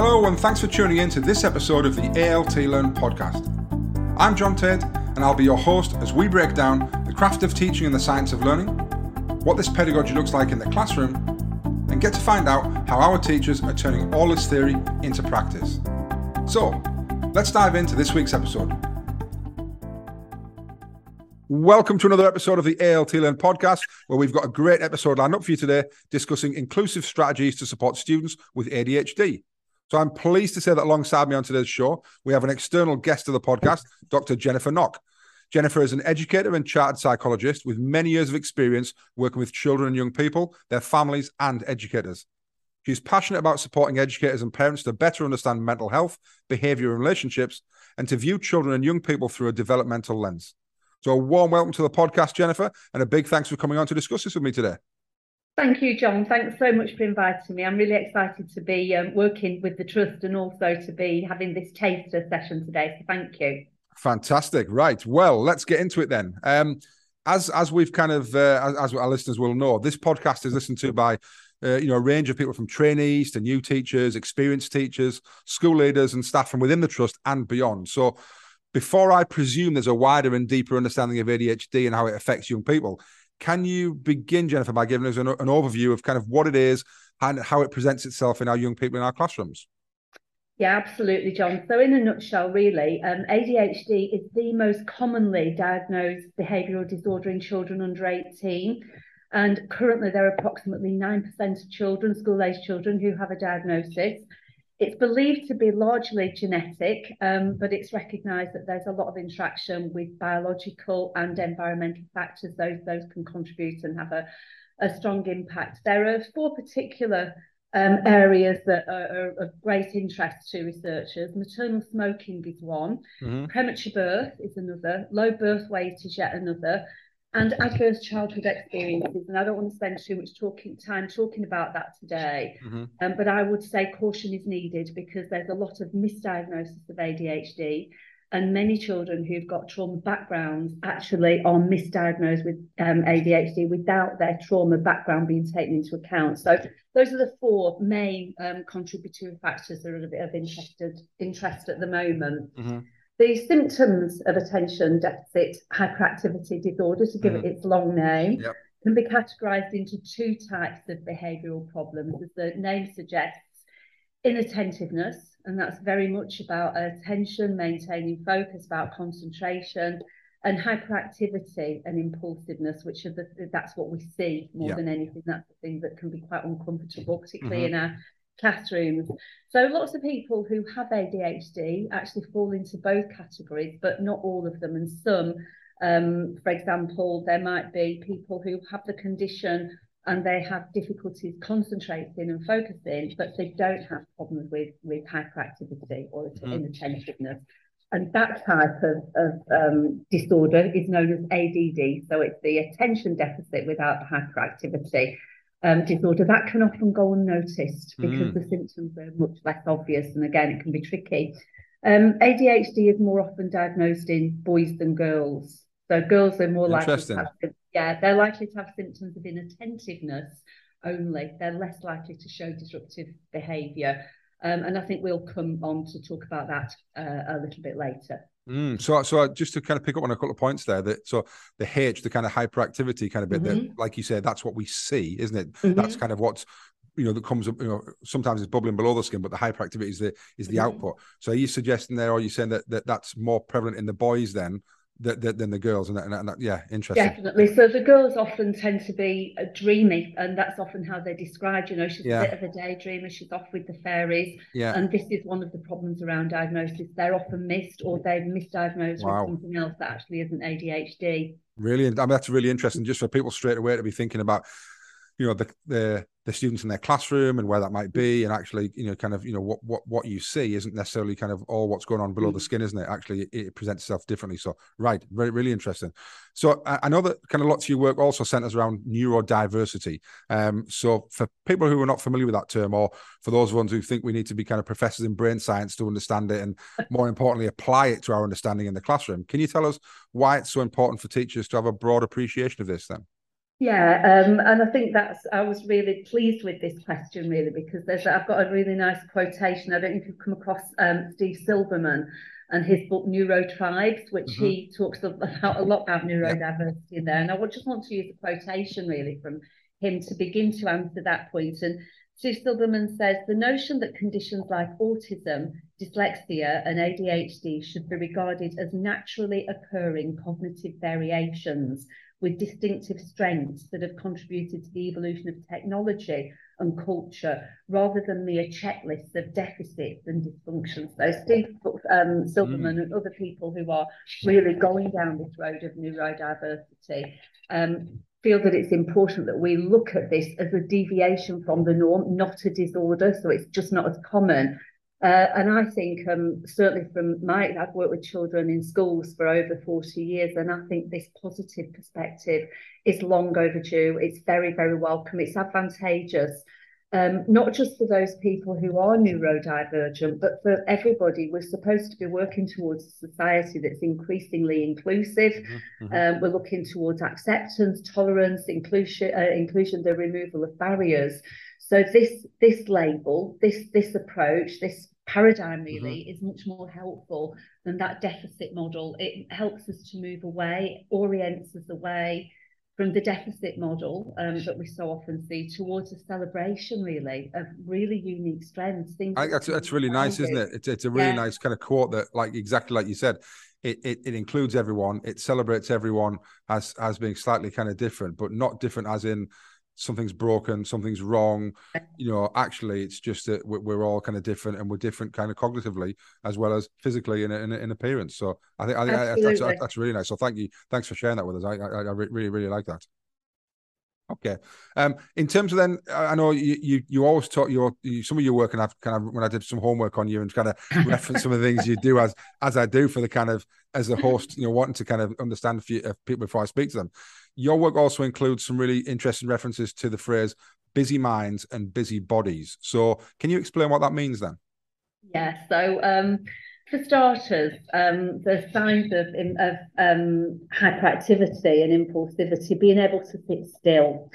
Hello, and thanks for tuning in to this episode of the ALT Learn podcast. I'm John Tate, and I'll be your host as we break down the craft of teaching and the science of learning, what this pedagogy looks like in the classroom, and get to find out how our teachers are turning all this theory into practice. So, let's dive into this week's episode. Welcome to another episode of the ALT Learn podcast, where we've got a great episode lined up for you today discussing inclusive strategies to support students with ADHD. So I'm pleased to say that alongside me on today's show, we have an external guest of the podcast, Dr. Jennifer Nock. Jennifer is an educator and chartered psychologist with many years of experience working with children and young people, their families, and educators. She's passionate about supporting educators and parents to better understand mental health, behavior, and relationships, and to view children and young people through a developmental lens. So, a warm welcome to the podcast, Jennifer, and a big thanks for coming on to discuss this with me today. Thank you, John. Thanks so much for inviting me. I'm really excited to be um, working with the Trust and also to be having this taster session today. So thank you. Fantastic. Right. Well, let's get into it then. Um, as as we've kind of uh, as, as, our listeners will know, this podcast is listened to by uh, you know a range of people from trainees to new teachers, experienced teachers, school leaders, and staff from within the trust and beyond. So, before I presume there's a wider and deeper understanding of ADHD and how it affects young people, can you begin, Jennifer, by giving us an, an overview of kind of what it is and how it presents itself in our young people in our classrooms? Yeah, absolutely, John. So, in a nutshell, really, um, ADHD is the most commonly diagnosed behavioural disorder in children under 18. And currently, there are approximately 9% of children, school aged children, who have a diagnosis. It's believed to be largely genetic, um, but it's recognised that there's a lot of interaction with biological and environmental factors. Those those can contribute and have a, a strong impact. There are four particular um, areas that are, are, of great interest to researchers. Maternal smoking is one, mm-hmm. premature birth is another, low birth weight is yet another, and adverse childhood experiences. And I don't want to spend too much talking time talking about that today, mm-hmm. um, but I would say caution is needed because there's a lot of misdiagnosis of ADHD. And many children who've got trauma backgrounds actually are misdiagnosed with um, ADHD without their trauma background being taken into account. So those are the four main um, contributory factors that are a bit of interested interest at the moment. Mm-hmm. The symptoms of attention deficit hyperactivity disorder, to give mm. it its long name, yep. can be categorized into two types of behavioral problems. As the name suggests, inattentiveness, and that's very much about attention, maintaining focus, about concentration, and hyperactivity and impulsiveness, which are the that's what we see more yep. than anything. That's the thing that can be quite uncomfortable, particularly mm-hmm. in our classrooms. So lots of people who have ADHD actually fall into both categories, but not all of them. And some, um, for example, there might be people who have the condition and they have difficulties concentrating and focusing, but they don't have problems with, with hyperactivity or mm-hmm. inattentiveness. And that type of, of um, disorder is known as ADD. So it's the attention deficit without hyperactivity um, disorder, that can often go unnoticed because mm. the symptoms are much less obvious. And again, it can be tricky. Um, ADHD is more often diagnosed in boys than girls. So girls are more likely to have, yeah, they're likely to have symptoms of inattentiveness only. They're less likely to show disruptive behaviour. Um, and I think we'll come on to talk about that uh, a little bit later. Mm, so, so just to kind of pick up on a couple of points there, that so the H, the kind of hyperactivity kind of bit, mm-hmm. that, like you said, that's what we see, isn't it? Mm-hmm. That's kind of what's you know that comes up. You know, sometimes it's bubbling below the skin, but the hyperactivity is the is the mm-hmm. output. So, are you suggesting there, or are you saying that, that that's more prevalent in the boys then than the girls, and, that, and that, yeah, interesting. Definitely. So the girls often tend to be uh, dreamy, and that's often how they're described. You know, she's yeah. a bit of a daydreamer. She's off with the fairies. Yeah. And this is one of the problems around diagnosis. They're often missed, or they're misdiagnosed wow. with something else that actually isn't ADHD. Really, I mean, that's really interesting. Just for people straight away to be thinking about, you know, the the the students in their classroom and where that might be and actually you know kind of you know what what what you see isn't necessarily kind of all what's going on below mm-hmm. the skin isn't it? Actually it, it, presents itself differently. So right very really interesting. So I, I, know that kind of lots of your work also centers around neurodiversity. Um so for people who are not familiar with that term or for those ones who think we need to be kind of professors in brain science to understand it and more importantly apply it to our understanding in the classroom can you tell us why it's so important for teachers to have a broad appreciation of this then Yeah, um, and I think that's I was really pleased with this question really because there's I've got a really nice quotation. I don't know if you've come across um, Steve Silberman and his book Neurotribes, which mm-hmm. he talks about a lot about neurodiversity in there. And I just want to use a quotation really from him to begin to answer that point. And Steve Silberman says the notion that conditions like autism, dyslexia, and ADHD should be regarded as naturally occurring cognitive variations with distinctive strengths that have contributed to the evolution of technology and culture rather than mere checklists of deficits and dysfunctions. So Steve um, Silberman mm. and other people who are really going down this road of neurodiversity um, feel that it's important that we look at this as a deviation from the norm, not a disorder. So it's just not as common uh, and I think um, certainly from my, I've worked with children in schools for over 40 years, and I think this positive perspective is long overdue. It's very, very welcome. It's advantageous, um, not just for those people who are neurodivergent, but for everybody. We're supposed to be working towards a society that's increasingly inclusive. Mm-hmm. mm-hmm. Um, we're looking towards acceptance, tolerance, inclusion, uh, inclusion, the removal of barriers. So this this label, this this approach, this paradigm really mm-hmm. is much more helpful than that deficit model. It helps us to move away, orients us away from the deficit model um, that we so often see towards a celebration really of really unique strengths. Things I, that's, that's really nice, isn't it? It's, it's a really yeah. nice kind of quote that, like exactly like you said, it, it, it includes everyone, it celebrates everyone as as being slightly kind of different, but not different as in something's broken, something's wrong. You know, actually, it's just that we're all kind of different, and we're different kind of cognitively as well as physically in in, in appearance. So I think I think that's, that's really nice. So thank you, thanks for sharing that with us. I I, I really really like that. Okay. Um, in terms of then, I know you you, you always talk your you, some of your work, and I've kind of when I did some homework on you and kind of reference some of the things you do as as I do for the kind of as a host, you know, wanting to kind of understand a few people before I speak to them. Your work also includes some really interesting references to the phrase busy minds and busy bodies. So, can you explain what that means then? Yeah. So, um, for starters, um, the signs of, of um, hyperactivity and impulsivity, being able to sit still,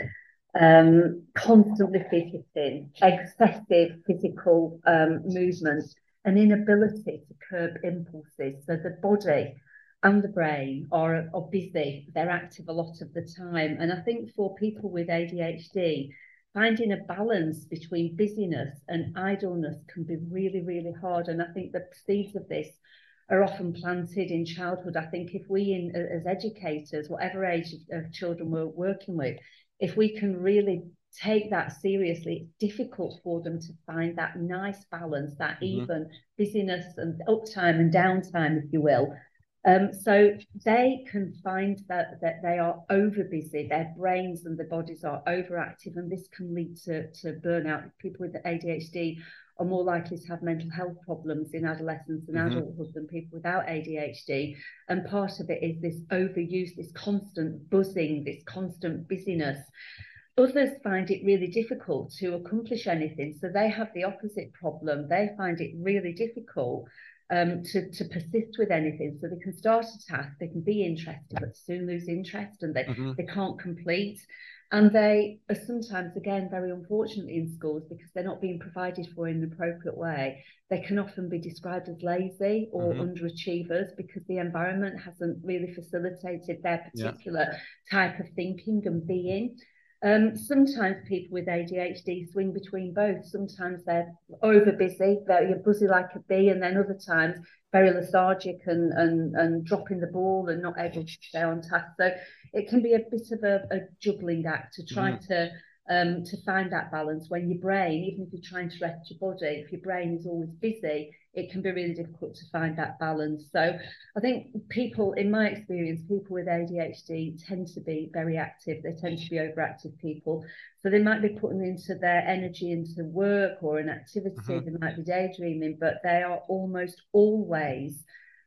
um, constantly fidgeting, excessive physical um, movement, an inability to curb impulses. So the body and the brain are, are busy, they're active a lot of the time. And I think for people with ADHD, finding a balance between busyness and idleness can be really, really hard. And I think the seeds of this are often planted in childhood. I think if we, in, as educators, whatever age of, children we're working with, if we can really take that seriously, it's difficult for them to find that nice balance, that mm-hmm. even busyness and uptime and downtime, if you will, um, so they can find that, that they are over busy, their brains and their bodies are overactive, and this can lead to, to burnout. People with ADHD are more likely to have mental health problems in adolescence and mm-hmm. adulthood than people without ADHD. And part of it is this overuse, this constant buzzing, this constant busyness. Others find it really difficult to accomplish anything. So they have the opposite problem. They find it really difficult um, to, to persist with anything. So they can start a task, they can be interested, but soon lose interest and they, mm-hmm. they can't complete. And they are sometimes, again, very unfortunately in schools because they're not being provided for in an appropriate way. They can often be described as lazy or mm-hmm. underachievers because the environment hasn't really facilitated their particular yeah. type of thinking and being. Um, sometimes people with ADHD swing between both. Sometimes they're over busy, very busy like a bee, and then other times very lethargic and, and, and dropping the ball and not able to stay on task. So it can be a bit of a, a juggling act to try mm. to um, to find that balance when your brain, even if you're trying to rest your body, if your brain is always busy, it can be really difficult to find that balance. So I think people, in my experience, people with ADHD tend to be very active. They tend to be overactive people. So they might be putting into their energy into work or an activity. Mm-hmm. They might be daydreaming, but they are almost always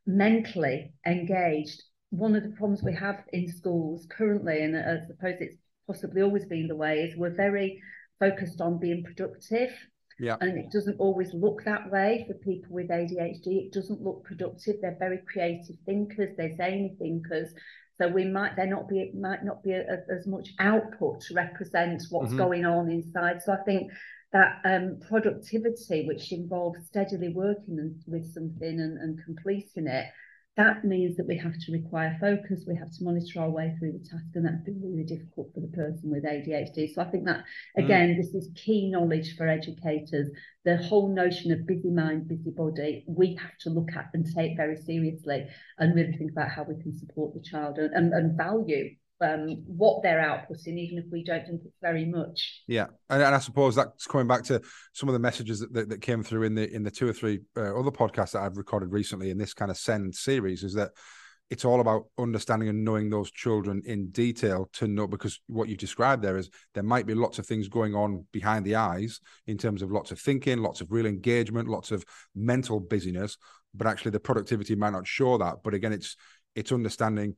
mentally engaged. One of the problems we have in schools currently, and I suppose it's possibly always been the way, is we're very focused on being productive yeah. And it doesn't always look that way for people with ADHD. It doesn't look productive. They're very creative thinkers, they're zany thinkers. So we might there not be might not be a, a, as much output to represent what's mm-hmm. going on inside. So I think that um, productivity, which involves steadily working with something and, and completing it, that means that we have to require focus, we have to monitor our way through the task, and that's been really difficult for the person with ADHD. So I think that, mm. again, mm. this is key knowledge for educators. The whole notion of busy mind, busy body, we have to look at and take very seriously and really think about how we can support the child and, and, and value um, what they're outputting, even if we don't think it's very much. Yeah, and, and I suppose that's coming back to some of the messages that, that, that came through in the in the two or three uh, other podcasts that I've recorded recently in this kind of Send series is that it's all about understanding and knowing those children in detail to know because what you've described there is there might be lots of things going on behind the eyes in terms of lots of thinking, lots of real engagement, lots of mental busyness, but actually the productivity might not show that. But again, it's it's understanding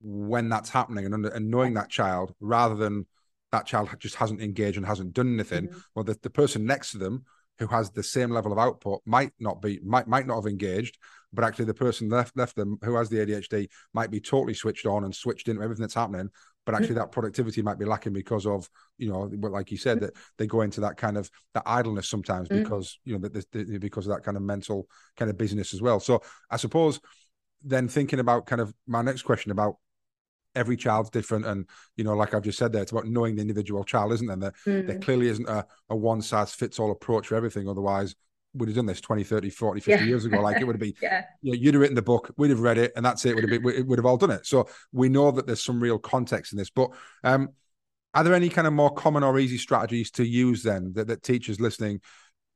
when that's happening and, under, and knowing that child rather than that child just hasn't engaged and hasn't done anything. Mm-hmm. Well, the, the person next to them who has the same level of output might not be might might not have engaged, but actually the person left left them who has the ADHD might be totally switched on and switched into everything that's happening. But actually, mm-hmm. that productivity might be lacking because of you know, like you said, mm-hmm. that they go into that kind of that idleness sometimes mm-hmm. because you know that because of that kind of mental kind of business as well. So I suppose then thinking about kind of my next question about every child's different. And you know like i've just said there it's about knowing the individual child isn't there there, mm. there clearly isn't a, a one size fits all approach for everything. Otherwise we'd have done this 20 30 40 50 yeah. years ago. Like it would have been yeah. you know, you'd have written the book we'd have read it and that's it. Would have been it would have all done it. So we know that there's some real context in this. But um are there any kind of more common or easy strategies to use then that, that teachers listening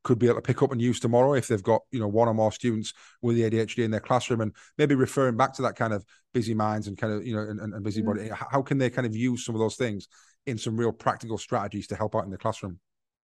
could be able to pick up and use tomorrow if they've got you know one or more students with the ADHD in their classroom and maybe referring back to that kind of busy minds and kind of you know and, and busy body mm. how can they kind of use some of those things in some real practical strategies to help out in the classroom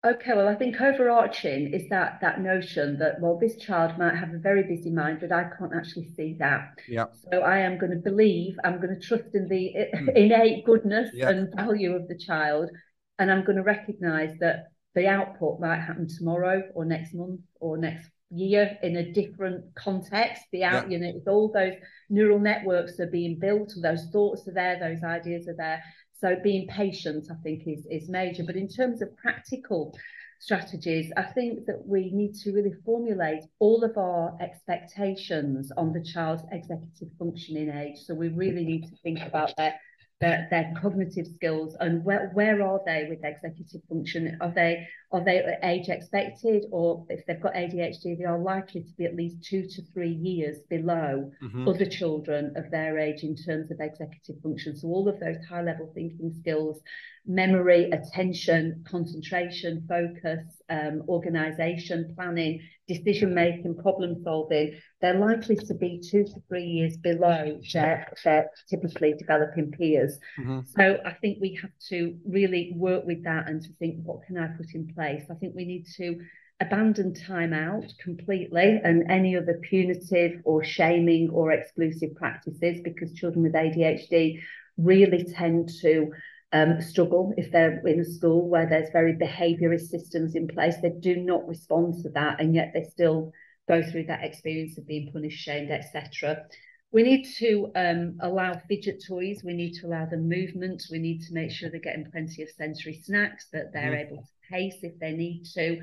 okay well i think overarching is that that notion that well this child might have a very busy mind but i can't actually see that yeah so i am going to believe i'm going to trust in the mm. innate goodness yeah. and value of the child and i'm going to recognize that the output might happen tomorrow or next month or next year in a different context. The out, yeah. you know, it's all those neural networks are being built, those thoughts are there, those ideas are there. So being patient, I think, is is major. But in terms of practical strategies, I think that we need to really formulate all of our expectations on the child's executive functioning age. So we really need to think about their their, their cognitive skills and where, where are they with executive function? Are they are they age expected or if they've got ADHD, they are likely to be at least two to three years below mm-hmm. other children of their age in terms of executive function. So all of those high level thinking skills, memory, attention, concentration, focus, um, organization, planning, decision making, problem solving, they're likely to be two to three years below their, their typically developing peers. Mm-hmm. So I think we have to really work with that and to think, what can I put in place? I think we need to abandon time out completely and any other punitive or shaming or exclusive practices because children with ADHD really tend to um, struggle if they're in a school where there's very behaviourist systems in place. They do not respond to that, and yet they still go through that experience of being punished, shamed, etc. We need to um, allow fidget toys. We need to allow them movement. We need to make sure they're getting plenty of sensory snacks, that they're mm. able to pace if they need to,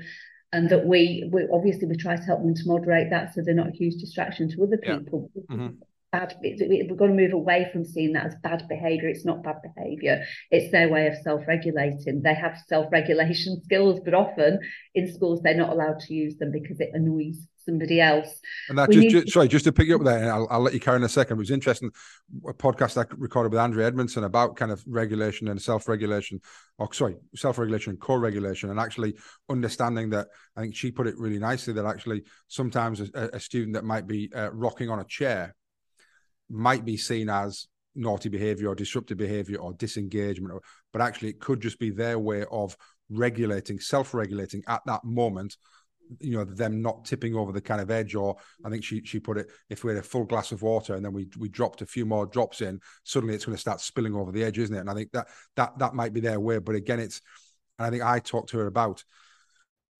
and that we, we obviously we try to help them to moderate that so they're not a huge distraction to other people. Yeah. Mm-hmm bad we've got to move away from seeing that as bad behavior it's not bad behavior it's their way of self-regulating they have self-regulation skills but often in schools they're not allowed to use them because it annoys somebody else and that just, just to... sorry just to pick you up there I'll, I'll let you carry in a second it was interesting a podcast I recorded with Andrea Edmondson about kind of regulation and self-regulation or sorry self-regulation and co-regulation and actually understanding that I think she put it really nicely that actually sometimes a, a student that might be uh, rocking on a chair might be seen as naughty behavior or disruptive behavior or disengagement, or, but actually it could just be their way of regulating, self-regulating at that moment. You know, them not tipping over the kind of edge, or I think she she put it, if we had a full glass of water and then we we dropped a few more drops in, suddenly it's going to start spilling over the edge, isn't it? And I think that that that might be their way. But again, it's and I think I talked to her about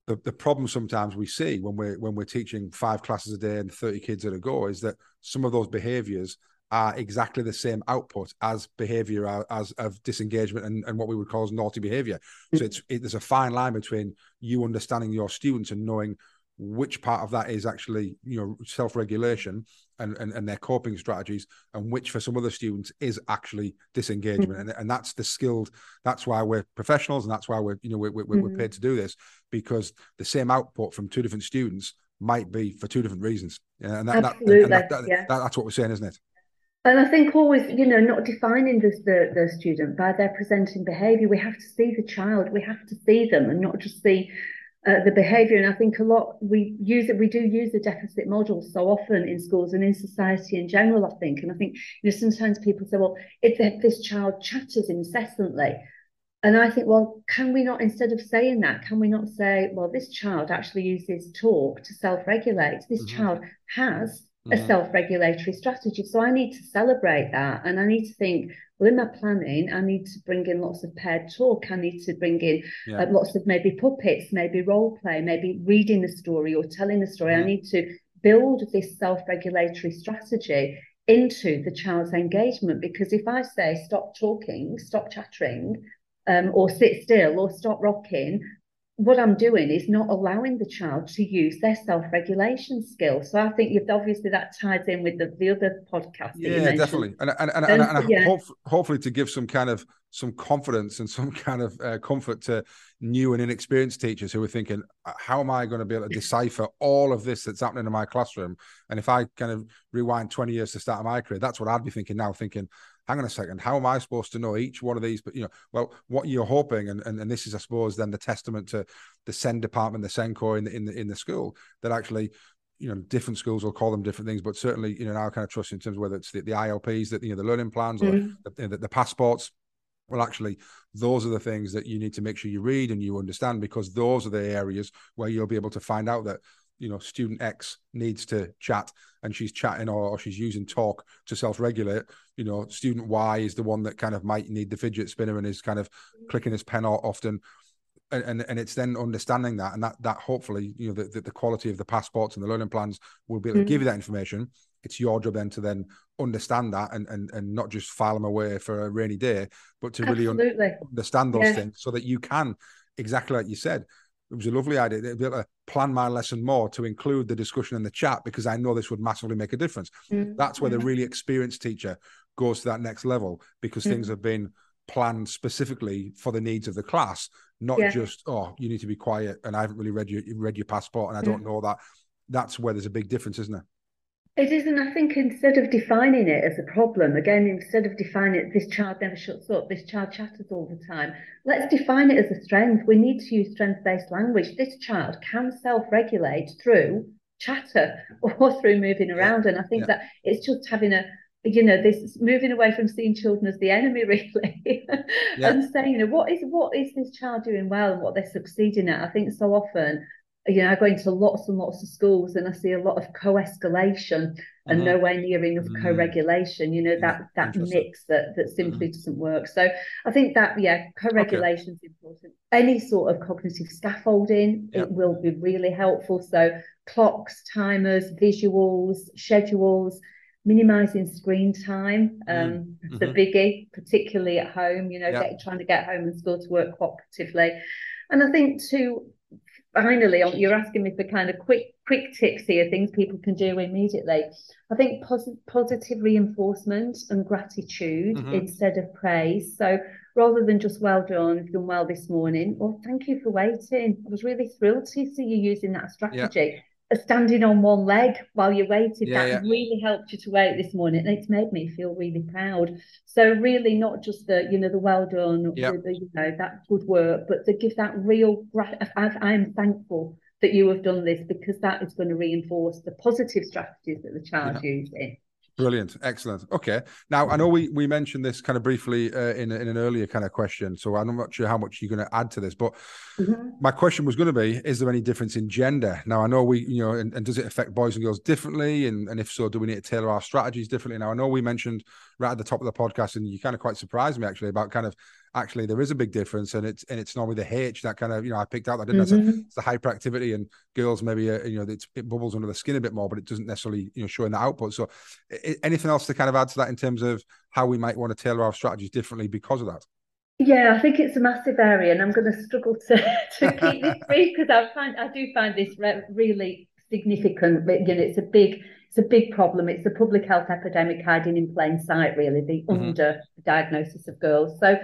the, the problem sometimes we see when we're when we're teaching five classes a day and 30 kids at a go is that some of those behaviors are exactly the same output as behavior as of disengagement and, and what we would call as naughty behavior so it's it, there's a fine line between you understanding your students and knowing which part of that is actually you know self-regulation and, and, and their coping strategies and which for some other students is actually disengagement mm-hmm. and, and that's the skilled that's why we're professionals and that's why we're you know we're, we're, mm-hmm. we're paid to do this because the same output from two different students might be for two different reasons and, that, Absolutely. That, that, yeah. that's what we're saying isn't it and I think always, you know, not defining the, the, the student by their presenting behaviour. We have to see the child. We have to see them and not just see uh, the behaviour. And I think a lot we use it. We do use the deficit model so often in schools and in society in general. I think, and I think you know sometimes people say, well, if, if this child chatters incessantly, and I think, well, can we not, instead of saying that, can we not say, well, this child actually uses talk to self regulate? This mm-hmm. child has a mm-hmm. self-regulatory strategy. So I need to celebrate that, and I need to think. Well, in my planning, I need to bring in lots of paired talk. I need to bring in yeah. uh, lots of maybe puppets, maybe role play, maybe reading a story or telling a story. I need to build this self-regulatory strategy into the child's engagement because if I say stop talking, stop chattering, um, or sit still or stop rocking, what I'm doing is not allowing the child to use their self-regulation skills. So I think you've obviously that ties in with the, the other podcast. Yeah, definitely, and and and, and, and yeah. hope, hopefully to give some kind of some confidence and some kind of uh, comfort to new and inexperienced teachers who are thinking, uh, how am I going to be able to decipher all of this that's happening in my classroom? And if I kind of rewind 20 years to start my career, that's what I'd be thinking now, thinking, hang on a second, how am I supposed to know each one of these? But you know, well, what you're hoping, and, and, and this is, I suppose, then the testament to the SEND department, the SENCO in the in the in the school, that actually you know different schools will call them different things but certainly you know now kind of trust in terms of whether it's the, the ilps that you know the learning plans mm-hmm. or the, the, the, passports well actually those are the things that you need to make sure you read and you understand because those are the areas where you'll be able to find out that you know student x needs to chat and she's chatting or, or she's using talk to self-regulate you know student y is the one that kind of might need the fidget spinner and is kind of clicking his pen often and, and, and it's then understanding that and that that hopefully you know the, the, the quality of the passports and the learning plans will be able to mm-hmm. give you that information it's your job then to then understand that and and, and not just file them away for a rainy day but to really un- understand those yeah. things so that you can exactly like you said it was a lovely idea to be able to plan my lesson more to include the discussion in the chat because I know this would massively make a difference. Mm-hmm. That's where the really experienced teacher goes to that next level because mm-hmm. things have been planned specifically for the needs of the class, not yeah. just oh you need to be quiet and I haven't really read your read your passport and I don't mm. know that. That's where there's a big difference, isn't it? It isn't. I think instead of defining it as a problem, again, instead of defining it, this child never shuts up, this child chatters all the time, let's define it as a strength. We need to use strength based language. This child can self regulate through chatter or through moving around. And I think yeah. that it's just having a, you know, this moving away from seeing children as the enemy, really, yeah. and saying, you know, what is what is this child doing well and what they're succeeding at? I think so often you know, I go into lots and lots of schools and I see a lot of co-escalation and mm-hmm. nowhere near enough mm-hmm. co-regulation. You know that that mix that that simply mm-hmm. doesn't work. So I think that yeah, co-regulation is okay. important. Any sort of cognitive scaffolding it will be really helpful. So clocks, timers, visuals, schedules. Minimizing screen time, um, mm-hmm. the biggie, particularly at home. You know, get, trying to get home and school to work cooperatively, and I think to finally, you're asking me for kind of quick quick tips here, things people can do immediately. I think pos- positive reinforcement and gratitude mm-hmm. instead of praise. So rather than just well done, you've done well this morning, or thank you for waiting. I was really thrilled to see you using that strategy. Yeah standing on one leg while you waited yeah, that yeah. really helped you to wait this morning and it's made me feel really proud so really not just the you know the well done yep. the, the, you know that good work but to give that real i'm thankful that you have done this because that is going to reinforce the positive strategies that the child's yeah. using Brilliant, excellent. Okay, now I know we we mentioned this kind of briefly uh, in in an earlier kind of question, so I'm not sure how much you're going to add to this, but mm-hmm. my question was going to be: Is there any difference in gender? Now I know we, you know, and, and, does it affect boys and girls differently? And and if so, do we need to tailor our strategies differently? Now I know we mentioned right at the top of the podcast, and you kind of quite surprised me actually about kind of actually there is a big difference, and it's and it's normally the H that kind of you know I picked out that didn't mm-hmm. it's the hyperactivity, and girls maybe uh, you know it bubbles under the skin a bit more, but it doesn't necessarily you know show in the output. So, anything else to kind of add to that in terms of how we might want to tailor our strategies differently because of that? Yeah, I think it's a massive area, and I'm going to struggle to, to keep this brief because I find I do find this re- really significant. But you know, it's a big it's a big problem. It's a public health epidemic hiding in plain sight, really, the mm-hmm. under diagnosis of girls. So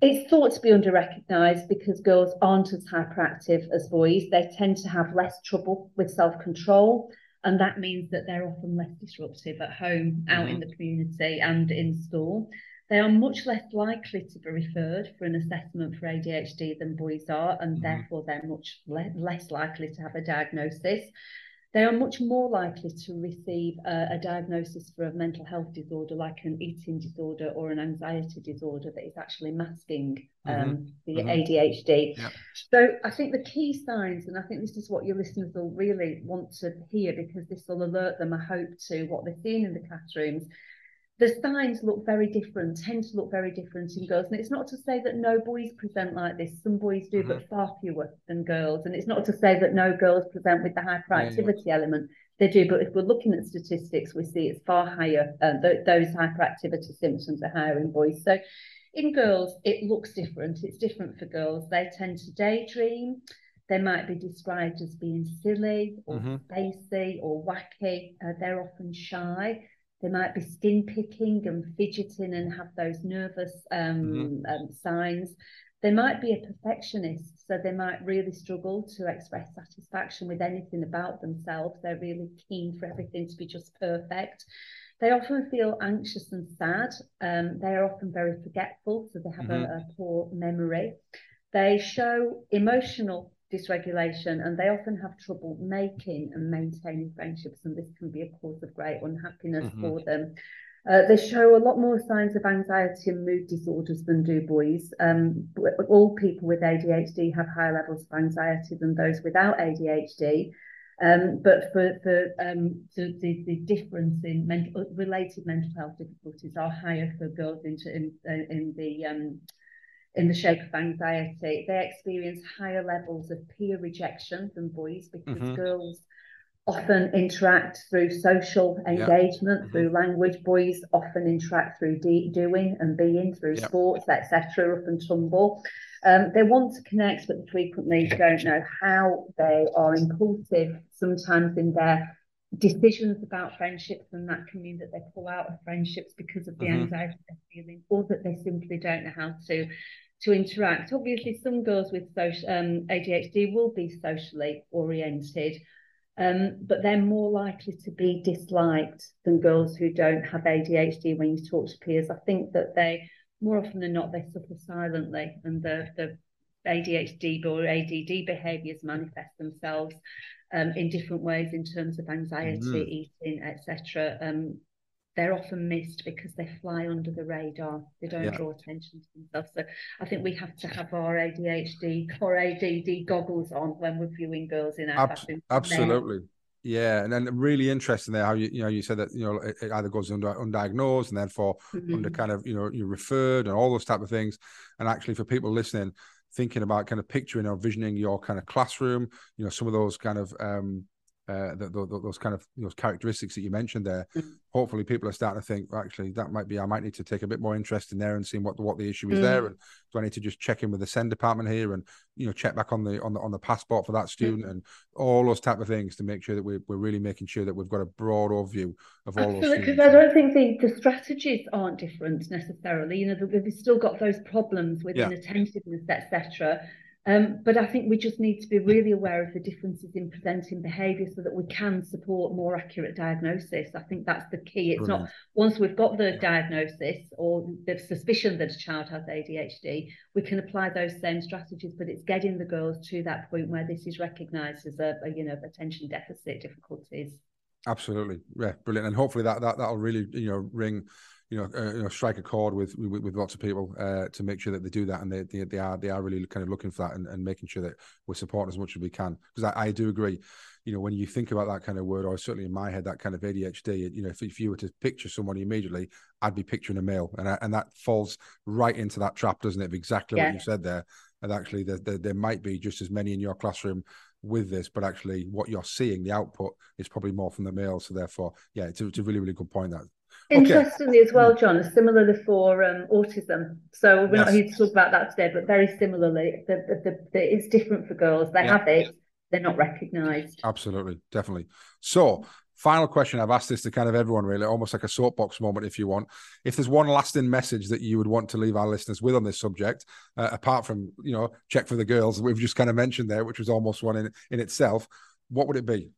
it's thought to be under recognised because girls aren't as hyperactive as boys. They tend to have less trouble with self control. And that means that they're often less disruptive at home, out mm-hmm. in the community, and in school. They are much less likely to be referred for an assessment for ADHD than boys are, and mm-hmm. therefore they're much le- less likely to have a diagnosis. They are much more likely to receive a, a, diagnosis for a mental health disorder like an eating disorder or an anxiety disorder that is actually masking mm-hmm. um, the mm-hmm. ADHD. Yep. So I think the key signs, and I think this is what your listeners will really want to hear because this will alert them, I hope, to what they're seeing in the classrooms the signs look very different, tend to look very different in girls. And it's not to say that no boys present like this. Some boys do, mm-hmm. but far fewer than girls. And it's not to say that no girls present with the hyperactivity yeah, element. They do, but if we're looking at statistics, we see it's far higher. Uh, th- those hyperactivity symptoms are higher in boys. So in girls, it looks different. It's different for girls. They tend to daydream. They might be described as being silly or mm-hmm. spacey or wacky. Uh, they're often shy they might be skin picking and fidgeting and have those nervous um, mm-hmm. um, signs. They might be a perfectionist, so they might really struggle to express satisfaction with anything about themselves. They're really keen for everything to be just perfect. They often feel anxious and sad. Um, they are often very forgetful, so they have mm-hmm. a, a poor memory. They show emotional dysregulation and they often have trouble making and maintaining friendships and this can be a cause of great unhappiness mm-hmm. for them uh, they show a lot more signs of anxiety and mood disorders than do boys. Um, all people with ADHD have higher levels of anxiety than those without ADHD. Um, but for, for um, the, the, the, difference in mental, related mental health difficulties are higher for girls in, in, in the um, in the shape of anxiety. They experience higher levels of peer rejection than boys because mm-hmm. girls often interact through social engagement, yep. through mm-hmm. language. Boys often interact through de- doing and being, through yep. sports, etc., up and tumble. Um, they want to connect, but frequently don't know how. They are impulsive sometimes in their decisions about friendships, and that can mean that they pull out of friendships because of the mm-hmm. anxiety they're feeling, or that they simply don't know how to to interact. Obviously, some girls with social um, ADHD will be socially oriented, um, but they're more likely to be disliked than girls who don't have ADHD. When you talk to peers, I think that they more often than not they suffer silently, and the the ADHD or ADD behaviours manifest themselves um, in different ways in terms of anxiety, mm-hmm. eating, etc. Um, they're often missed because they fly under the radar. They don't yeah. draw attention to themselves. So I think we have to have our ADHD or ADD goggles on when we're viewing girls in our Ab- Absolutely. Yeah, and then really interesting there how you you know you said that you know it, either goes under undiagnosed and therefore mm-hmm. under kind of you know you referred and all those type of things, and actually for people listening, thinking about kind of picturing or visioning your kind of classroom, you know some of those kind of um, uh, the, the, those kind of those characteristics that you mentioned there. Mm-hmm. Hopefully, people are starting to think, well, actually, that might be. I might need to take a bit more interest in there and seeing what the, what the issue is mm-hmm. there, and do I need to just check in with the SEND department here and you know check back on the on the on the passport for that student mm-hmm. and all those type of things to make sure that we're we're really making sure that we've got a broad overview of all Absolutely, those. Because I don't think the, the strategies aren't different necessarily. You know, we've still got those problems with yeah. inattentiveness, etc um, but I think we just need to be really aware of the differences in presenting behaviour so that we can support more accurate diagnosis. I think that's the key. It's Brilliant. not once we've got the diagnosis or the suspicion that a child has ADHD, we can apply those same strategies, but it's getting the girls to that point where this is recognised as a, a you know attention deficit difficulties. Absolutely, yeah, brilliant, and hopefully that that that'll really you know ring you know, uh, you know, strike a chord with with, with lots of people uh, to make sure that they do that, and they, they, they are they are really kind of looking for that and, and making sure that we're supporting as much as we can. Because I, I, do agree, you know, when you think about that kind of word, or certainly in my head, that kind of ADHD, you know, if, if you were to picture someone immediately, I'd be picturing a male, and I, and that falls right into that trap, doesn't it? Of exactly yeah. what you said there. And actually, there, there, there might be just as many in your classroom with this, but actually, what you're seeing, the output is probably more from the male. So therefore, yeah, it's a, it's a really really good point. That Interestingly, okay. as well, John, similarly for um, autism. So we're yes. not here to talk about that today, but very similarly, the, the, the, it's different for girls. They yeah. have it, they're not recognised. Absolutely, definitely. So, final question I've asked this to kind of everyone, really, almost like a soapbox moment, if you want. If there's one lasting message that you would want to leave our listeners with on this subject, uh, apart from you know, check for the girls we've just kind of mentioned there, which was almost one in in itself, what would it be?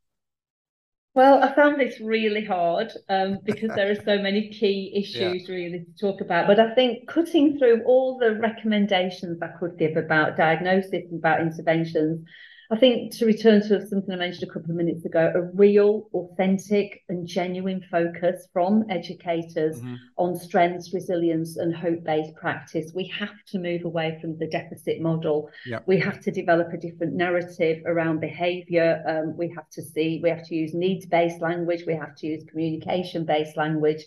Well, I found this really hard um, because there are so many key issues yeah. really to talk about. But I think cutting through all the recommendations I could give about diagnosis and about interventions, I think to return to something I mentioned a couple of minutes ago, a real, authentic, and genuine focus from educators mm-hmm. on strengths, resilience, and hope based practice. We have to move away from the deficit model. Yep. We have to develop a different narrative around behaviour. Um, we have to see, we have to use needs based language, we have to use communication based language.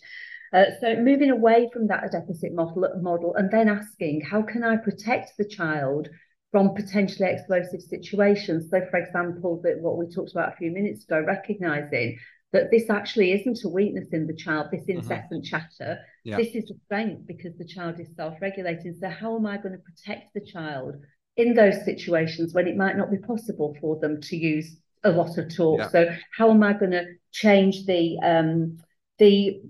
Uh, so moving away from that deficit model, model and then asking, how can I protect the child from potentially explosive situations. So, for example, that what we talked about a few minutes ago, recognizing that this actually isn't a weakness in the child, this mm-hmm. incessant chatter. Yeah. This is a strength because the child is self-regulating. So, how am I going to protect the child in those situations when it might not be possible for them to use a lot of talk? Yeah. So, how am I going to change the um, the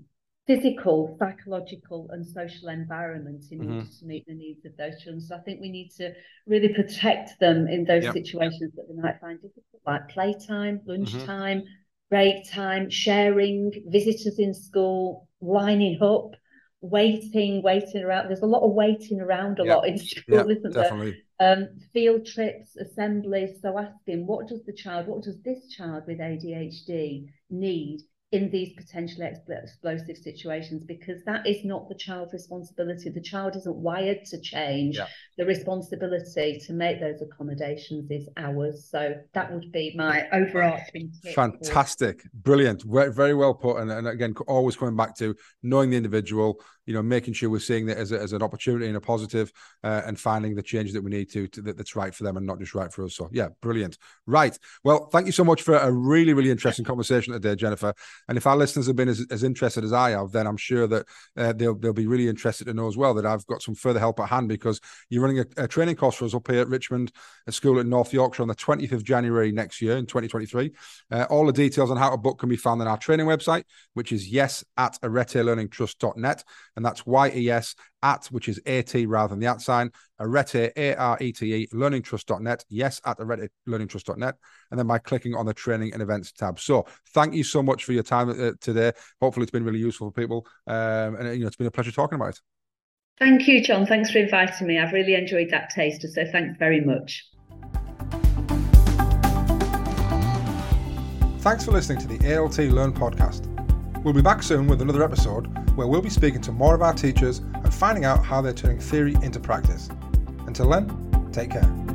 physical, psychological, and social environment in mm-hmm. order to meet the needs of those children. So I think we need to really protect them in those yep. situations that they might find difficult, like playtime, lunchtime, mm-hmm. break time, sharing, visitors in school, lining up, waiting, waiting around. There's a lot of waiting around a yep. lot in school, yep, isn't definitely. there? Um, field trips, assemblies. So asking, what does the child, what does this child with ADHD need in these potentially explosive situations because that is not the child's responsibility. The child isn't wired to change. Yeah. The responsibility to make those accommodations is ours. So that would be my overarching. Fantastic, for... brilliant, very well put. And, and again, always coming back to knowing the individual, you know, making sure we're seeing that as, a, as an opportunity and a positive, uh, and finding the changes that we need to, to that, that's right for them and not just right for us. So yeah, brilliant. Right. Well, thank you so much for a really, really interesting conversation today, Jennifer. And if our listeners have been as, as interested as I have, then I'm sure that uh, they'll they'll be really interested to know as well that I've got some further help at hand because you're running a, a training course for us up here at Richmond a School in North Yorkshire on the 20th of January next year in 2023. Uh, all the details on how to book can be found on our training website, which is yes at aretelearningtrust.net. And that's Y-E-S at, which is A-T rather than the at sign, arete, A-R-E-T-E, learningtrust.net. Yes at arete learningtrust.net. And then by clicking on the training and events tab. So thank you so much for your time uh, today. Hopefully it's been really useful for people. Um, and, you know, it's been a pleasure talking about it. Thank you, John. Thanks for inviting me. I've really enjoyed that taster. So thanks very much. Thanks for listening to the ALT Learn podcast. We'll be back soon with another episode where we'll be speaking to more of our teachers and finding out how they're turning theory into practice. Until then, take care.